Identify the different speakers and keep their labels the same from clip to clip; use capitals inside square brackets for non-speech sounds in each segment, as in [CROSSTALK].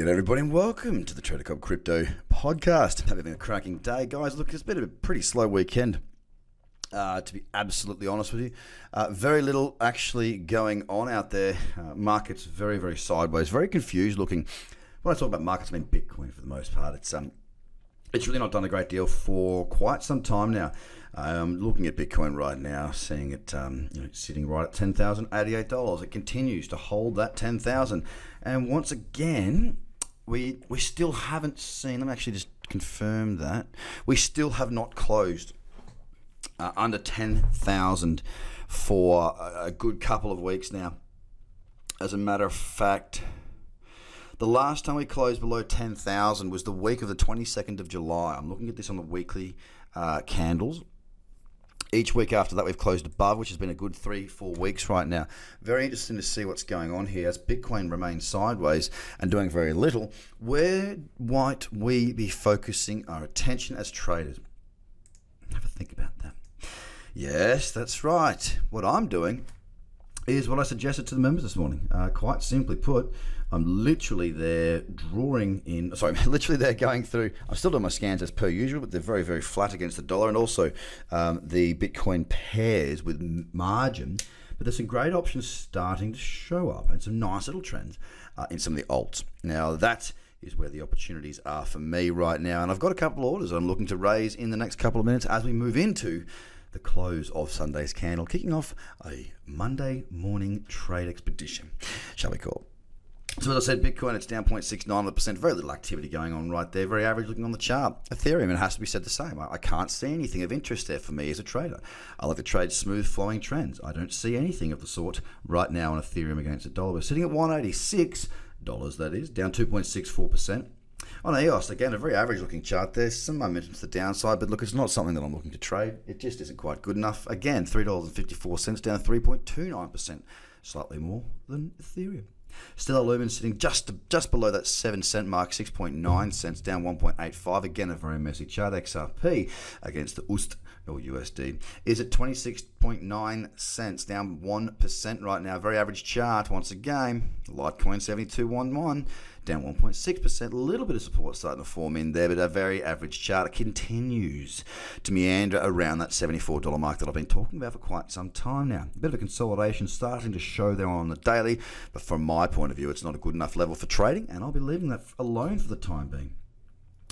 Speaker 1: Good everybody and welcome to the Trader Cobb Crypto Podcast. Having a cracking day, guys. Look, it's been a pretty slow weekend. Uh, to be absolutely honest with you, uh, very little actually going on out there. Uh, markets very, very sideways, very confused looking. When I talk about markets, I mean Bitcoin for the most part. It's um, it's really not done a great deal for quite some time now. I'm looking at Bitcoin right now, seeing it um, you know, sitting right at ten thousand eighty-eight dollars. It continues to hold that ten thousand, and once again, we we still haven't seen. Let me actually just confirm that we still have not closed uh, under ten thousand for a good couple of weeks now. As a matter of fact. The last time we closed below 10,000 was the week of the 22nd of July. I'm looking at this on the weekly uh, candles. Each week after that, we've closed above, which has been a good three, four weeks right now. Very interesting to see what's going on here as Bitcoin remains sideways and doing very little. Where might we be focusing our attention as traders? Have a think about that. Yes, that's right. What I'm doing is what I suggested to the members this morning. Uh, quite simply put, I'm literally there drawing in, [LAUGHS] sorry, literally there going through. I'm still doing my scans as per usual, but they're very, very flat against the dollar and also um, the Bitcoin pairs with margin. But there's some great options starting to show up and some nice little trends uh, in some of the alts. Now, that is where the opportunities are for me right now. And I've got a couple of orders I'm looking to raise in the next couple of minutes as we move into the close of Sunday's candle, kicking off a Monday morning trade expedition, shall we call. So as I said, Bitcoin it's down 0.69%. Very little activity going on right there. Very average looking on the chart. Ethereum, it has to be said the same. I, I can't see anything of interest there for me as a trader. I like to trade smooth flowing trends. I don't see anything of the sort right now on Ethereum against the dollar. We're sitting at 186 dollars. That is down 2.64%. On EOS, again, a very average looking chart. There's some momentum to the downside, but look, it's not something that I'm looking to trade. It just isn't quite good enough. Again, $3.54 down 3.29%, slightly more than Ethereum. Stellar Lumen sitting just just below that 7 cent mark, 6.9 cents, down 1.85. Again, a very messy chart. XRP against the UST or USD is at 26.9 cents, down 1% right now. Very average chart once again. Litecoin 7211 down 1.6%. A little bit of support starting to form in there, but a very average chart continues to meander around that $74 mark that I've been talking about for quite some time now. A bit of a consolidation starting to show there on the daily, but from my point of view, it's not a good enough level for trading, and I'll be leaving that alone for the time being.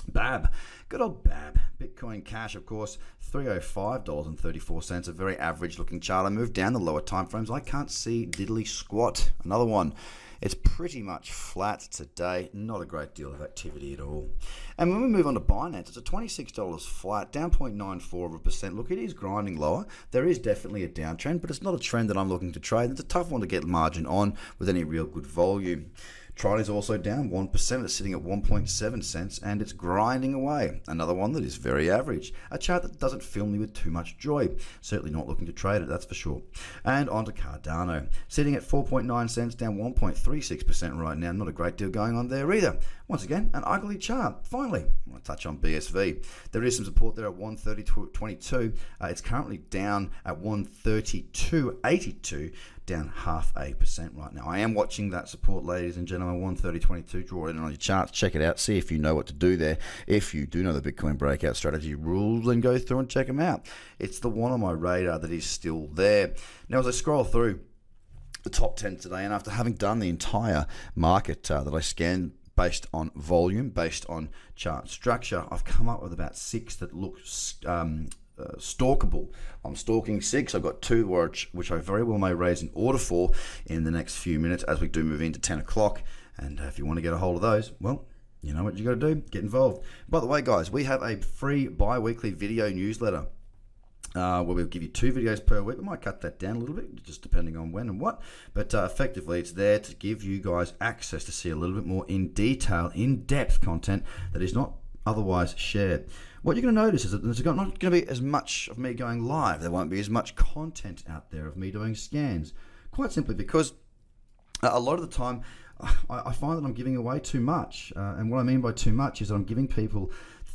Speaker 1: BAB, good old BAB. Bitcoin Cash, of course, $305.34. A very average looking chart. I moved down the lower time frames. I can't see diddly squat. Another one. It's pretty much flat today, not a great deal of activity at all. And when we move on to Binance, it's a $26 flat, down 0.94 of a percent. Look, it is grinding lower. There is definitely a downtrend, but it's not a trend that I'm looking to trade. It's a tough one to get margin on with any real good volume. Tron is also down 1%. It's sitting at 1.7 cents and it's grinding away. Another one that is very average. A chart that doesn't fill me with too much joy. Certainly not looking to trade it, that's for sure. And on to Cardano. Sitting at 4.9 cents, down 1.36% right now. Not a great deal going on there either. Once again, an ugly chart. Finally, I want to touch on BSV. There is some support there at 130.22. Uh, it's currently down at 132.82 down half a percent right now. I am watching that support, ladies and gentlemen. 130.22. Draw it in on your charts. Check it out. See if you know what to do there. If you do know the Bitcoin breakout strategy rules, then go through and check them out. It's the one on my radar that is still there. Now, as I scroll through the top 10 today, and after having done the entire market uh, that I scanned based on volume, based on chart structure, I've come up with about six that look um, uh, stalkable. I'm stalking six. I've got two which, which I very well may raise an order for in the next few minutes as we do move into 10 o'clock. And uh, if you want to get a hold of those, well, you know what you got to do. Get involved. By the way, guys, we have a free bi-weekly video newsletter. Uh, where we'll give you two videos per week. We might cut that down a little bit, just depending on when and what. But uh, effectively, it's there to give you guys access to see a little bit more in detail, in depth content that is not otherwise shared. What you're going to notice is that there's not going to be as much of me going live. There won't be as much content out there of me doing scans. Quite simply because a lot of the time I, find that I'm giving away too much. Uh, and what I mean by too much is that I'm giving people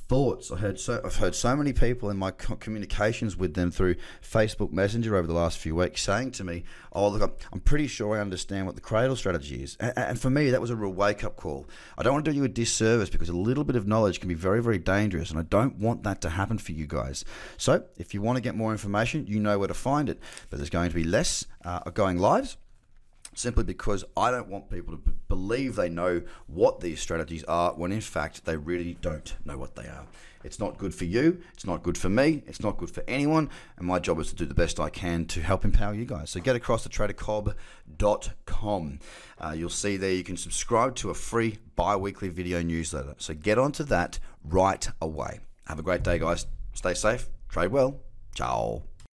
Speaker 1: thoughts. I heard so I've heard so many people in my communications with them through Facebook Messenger over the last few weeks saying to me, "Oh, look, I'm pretty sure I understand what the cradle strategy is." And for me, that was a real wake up call. I don't want to do you a disservice because a little bit of knowledge can be very, very dangerous, and I don't want that to happen for you guys. So, if you want to get more information, you know where to find it. But there's going to be less uh, going lives simply because I don't want people to b- believe they know what these strategies are when in fact they really don't know what they are. It's not good for you, it's not good for me, it's not good for anyone, and my job is to do the best I can to help empower you guys. So get across to tradercobb.com. Uh, you'll see there you can subscribe to a free bi weekly video newsletter. So get onto that right away. Have a great day, guys. Stay safe, trade well. Ciao.